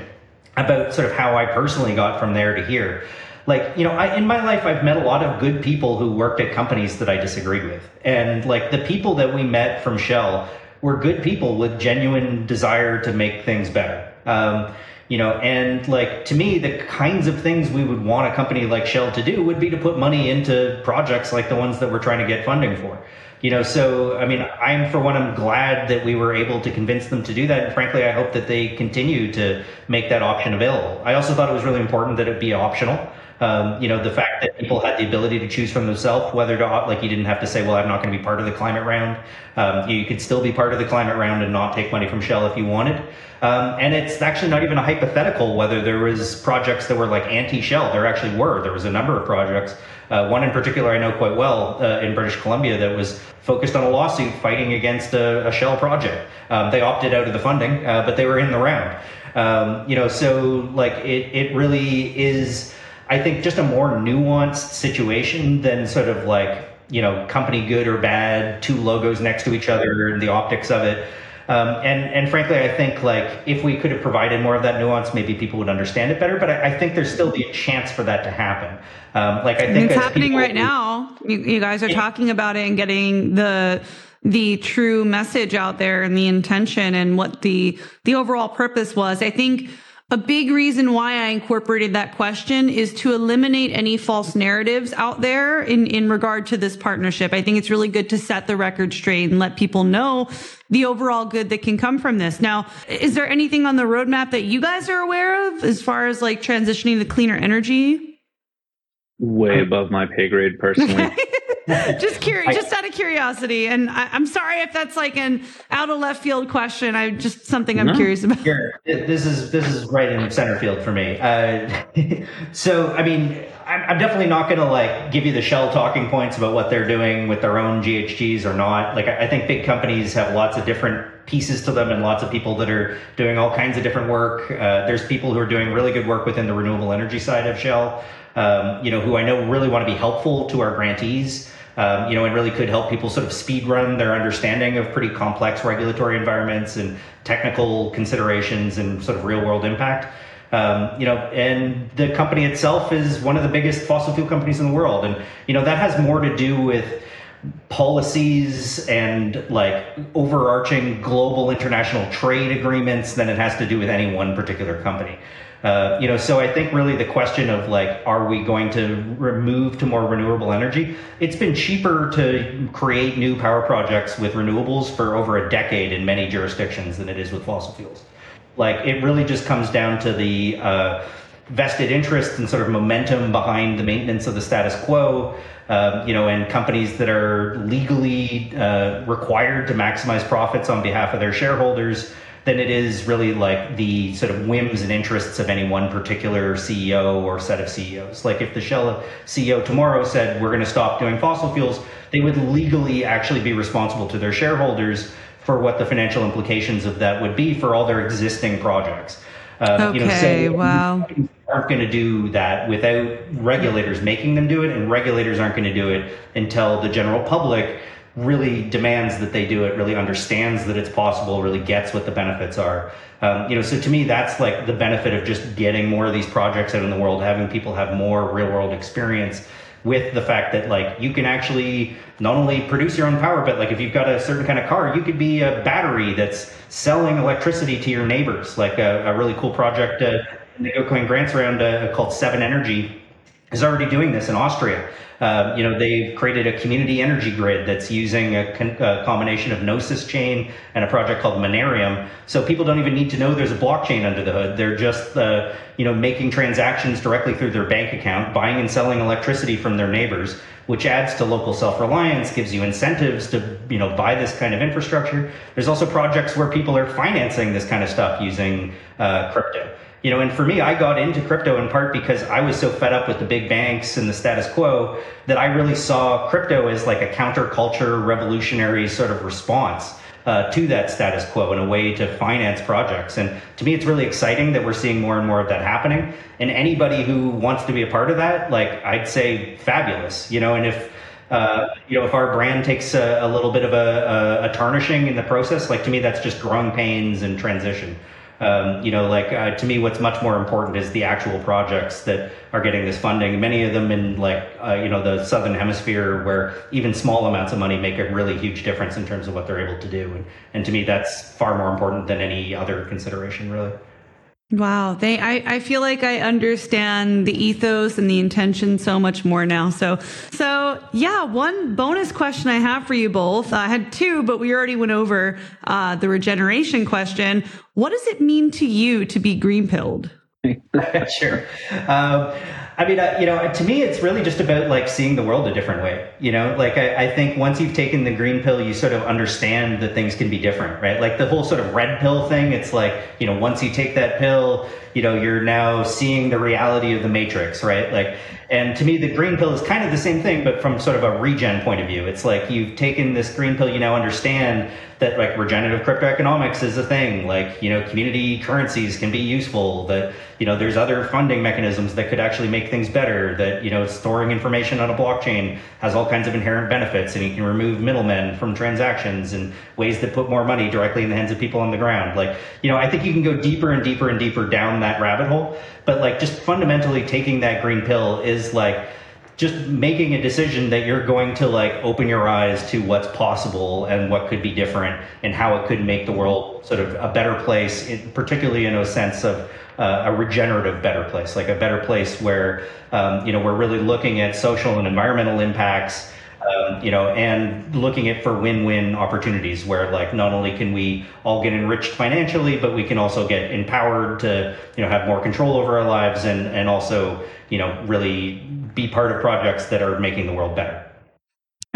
about sort of how I personally got from there to here. Like, you know, I, in my life, I've met a lot of good people who worked at companies that I disagreed with. And like the people that we met from Shell were good people with genuine desire to make things better. Um, you know, and like to me, the kinds of things we would want a company like Shell to do would be to put money into projects like the ones that we're trying to get funding for. You know, so I mean, I'm for one, I'm glad that we were able to convince them to do that. And frankly, I hope that they continue to make that option available. I also thought it was really important that it be optional. Um, you know, the fact that people had the ability to choose from themselves whether to like you didn't have to say, well, I'm not going to be part of the climate round. Um, you could still be part of the climate round and not take money from Shell if you wanted. Um, and it's actually not even a hypothetical whether there was projects that were like anti-Shell. There actually were. There was a number of projects. Uh, one in particular I know quite well uh, in British Columbia that was focused on a lawsuit fighting against a, a Shell project. Um, they opted out of the funding, uh, but they were in the round. Um, you know, so like it, it really is, I think, just a more nuanced situation than sort of like you know company good or bad, two logos next to each other, and the optics of it. Um, and and frankly, I think like if we could have provided more of that nuance, maybe people would understand it better. But I, I think there's still the chance for that to happen. Um, like I think it's happening people, right now. You, you guys are talking about it and getting the the true message out there and the intention and what the the overall purpose was. I think a big reason why I incorporated that question is to eliminate any false narratives out there in, in regard to this partnership. I think it's really good to set the record straight and let people know the overall good that can come from this. Now, is there anything on the roadmap that you guys are aware of as far as like transitioning to cleaner energy? Way above my pay grade personally. just curious, just out of curiosity, and I, am sorry if that's like an out of left field question. I just something I'm no. curious about. Sure. This is this is right in center field for me. Uh, so, I mean, I'm, I'm definitely not going to like give you the shell talking points about what they're doing with their own GHGs or not. Like, I, I think big companies have lots of different pieces to them and lots of people that are doing all kinds of different work. Uh, there's people who are doing really good work within the renewable energy side of Shell. Um, you know, who I know really want to be helpful to our grantees um, you know, and really could help people sort of speed run their understanding of pretty complex regulatory environments and technical considerations and sort of real world impact. Um, you know, and the company itself is one of the biggest fossil fuel companies in the world, and you know that has more to do with policies and like overarching global international trade agreements than it has to do with any one particular company. Uh, you know, so I think really the question of like, are we going to remove to more renewable energy? It's been cheaper to create new power projects with renewables for over a decade in many jurisdictions than it is with fossil fuels. Like, it really just comes down to the uh, vested interest and sort of momentum behind the maintenance of the status quo. Um, you know, and companies that are legally uh, required to maximize profits on behalf of their shareholders than it is really like the sort of whims and interests of any one particular CEO or set of CEOs. Like if the Shell CEO tomorrow said, we're going to stop doing fossil fuels, they would legally actually be responsible to their shareholders for what the financial implications of that would be for all their existing projects. Um, okay, you know, so wow. Aren't going to do that without regulators making them do it, and regulators aren't going to do it until the general public really demands that they do it, really understands that it's possible, really gets what the benefits are. Um, you know, so to me, that's like the benefit of just getting more of these projects out in the world, having people have more real world experience with the fact that like you can actually not only produce your own power, but like if you've got a certain kind of car, you could be a battery that's selling electricity to your neighbors. Like a, a really cool project uh, in the grants round uh, called Seven Energy is already doing this in Austria. Um, you know, they've created a community energy grid that's using a, con- a, combination of Gnosis chain and a project called Monerium. So people don't even need to know there's a blockchain under the hood. They're just, uh, you know, making transactions directly through their bank account, buying and selling electricity from their neighbors, which adds to local self-reliance, gives you incentives to, you know, buy this kind of infrastructure. There's also projects where people are financing this kind of stuff using uh, crypto you know, and for me, I got into crypto in part because I was so fed up with the big banks and the status quo that I really saw crypto as like a counterculture, revolutionary sort of response. Uh, to that status quo in a way to finance projects. And to me, it's really exciting that we're seeing more and more of that happening. And anybody who wants to be a part of that, like I'd say, fabulous. You know, and if uh, you know if our brand takes a, a little bit of a, a, a tarnishing in the process, like to me, that's just growing pains and transition. Um, you know, like uh, to me, what's much more important is the actual projects that are getting this funding. Many of them in like uh, you know the southern hemisphere, where even small amounts of money make a really huge difference in terms of what they're able to do. And, and to me, that's far more important than any other consideration, really. Wow. They, I, I feel like I understand the ethos and the intention so much more now. So, so yeah, one bonus question I have for you both. I had two, but we already went over, uh, the regeneration question. What does it mean to you to be green pilled? sure. Um, I mean, uh, you know, to me, it's really just about like seeing the world a different way. You know, like I, I, think once you've taken the green pill, you sort of understand that things can be different, right? Like the whole sort of red pill thing. It's like, you know, once you take that pill, you know, you're now seeing the reality of the matrix, right? Like, and to me, the green pill is kind of the same thing, but from sort of a regen point of view. It's like you've taken this green pill, you now understand that like regenerative cryptoeconomics is a thing. Like, you know, community currencies can be useful, that, you know, there's other funding mechanisms that could actually make things better, that, you know, storing information on a blockchain has all kinds of inherent benefits and you can remove middlemen from transactions and ways that put more money directly in the hands of people on the ground. Like, you know, I think you can go deeper and deeper and deeper down that rabbit hole, but like just fundamentally taking that green pill is like, just making a decision that you're going to like open your eyes to what's possible and what could be different and how it could make the world sort of a better place, particularly in a sense of uh, a regenerative better place, like a better place where um, you know we're really looking at social and environmental impacts. Um, you know, and looking at for win-win opportunities where like not only can we all get enriched financially, but we can also get empowered to you know have more control over our lives and and also you know really be part of projects that are making the world better.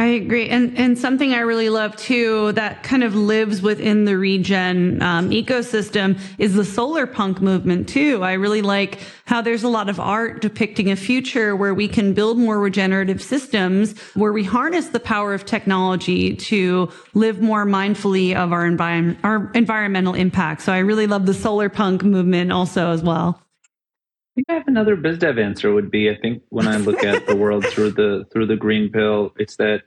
I agree. And and something I really love too that kind of lives within the regen um, ecosystem is the solar punk movement too. I really like how there's a lot of art depicting a future where we can build more regenerative systems where we harness the power of technology to live more mindfully of our environment, our environmental impact. So I really love the solar punk movement also as well think I have another BizDev answer would be I think when I look at the world through the through the green pill, it's that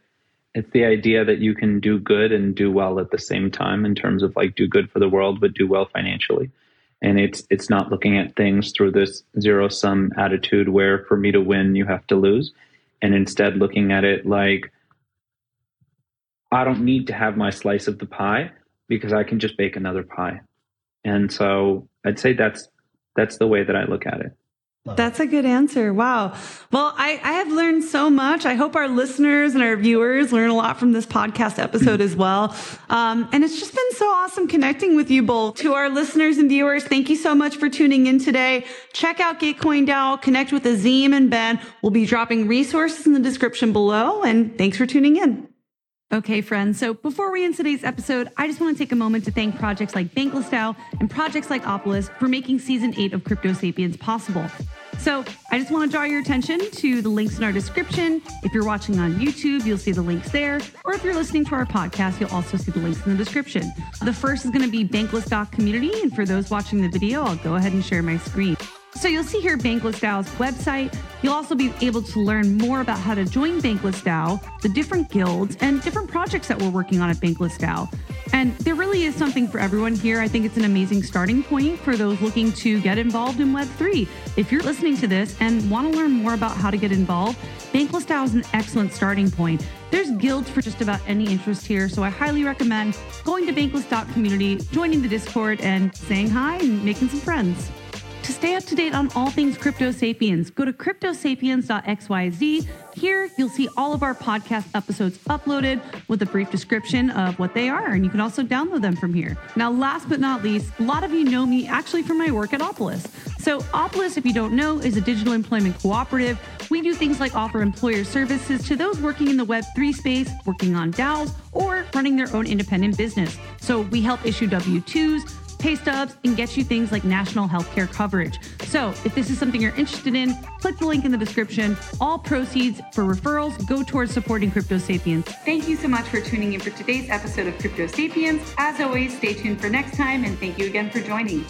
it's the idea that you can do good and do well at the same time in terms of like do good for the world but do well financially. And it's it's not looking at things through this zero sum attitude where for me to win you have to lose. And instead looking at it like I don't need to have my slice of the pie because I can just bake another pie. And so I'd say that's that's the way that I look at it. That's a good answer. Wow. Well, I, I have learned so much. I hope our listeners and our viewers learn a lot from this podcast episode as well. Um, and it's just been so awesome connecting with you both. To our listeners and viewers, thank you so much for tuning in today. Check out Gitcoin DAO, connect with Azeem and Ben. We'll be dropping resources in the description below. And thanks for tuning in. Okay, friends. So before we end today's episode, I just want to take a moment to thank projects like DAO and projects like Opolis for making season eight of Crypto Sapiens possible. So I just want to draw your attention to the links in our description. If you're watching on YouTube, you'll see the links there. Or if you're listening to our podcast, you'll also see the links in the description. The first is going to be Bankless Community. And for those watching the video, I'll go ahead and share my screen. So you'll see here Bankless DAO's website. You'll also be able to learn more about how to join Bankless DAO, the different guilds, and different projects that we're working on at Bankless DAO. And there really is something for everyone here. I think it's an amazing starting point for those looking to get involved in Web3. If you're listening to this and want to learn more about how to get involved, Bankless DAO is an excellent starting point. There's guilds for just about any interest here, so I highly recommend going to Bankless.community, joining the Discord, and saying hi and making some friends. To stay up to date on all things Crypto Sapiens, go to cryptosapiens.xyz. Here, you'll see all of our podcast episodes uploaded with a brief description of what they are, and you can also download them from here. Now, last but not least, a lot of you know me actually from my work at Opolis. So, Opolis, if you don't know, is a digital employment cooperative. We do things like offer employer services to those working in the Web3 space, working on DAOs, or running their own independent business. So, we help issue W 2s pay stubs, and get you things like national healthcare coverage. So if this is something you're interested in, click the link in the description. All proceeds for referrals go towards supporting Crypto Sapiens. Thank you so much for tuning in for today's episode of Crypto Sapiens. As always, stay tuned for next time, and thank you again for joining.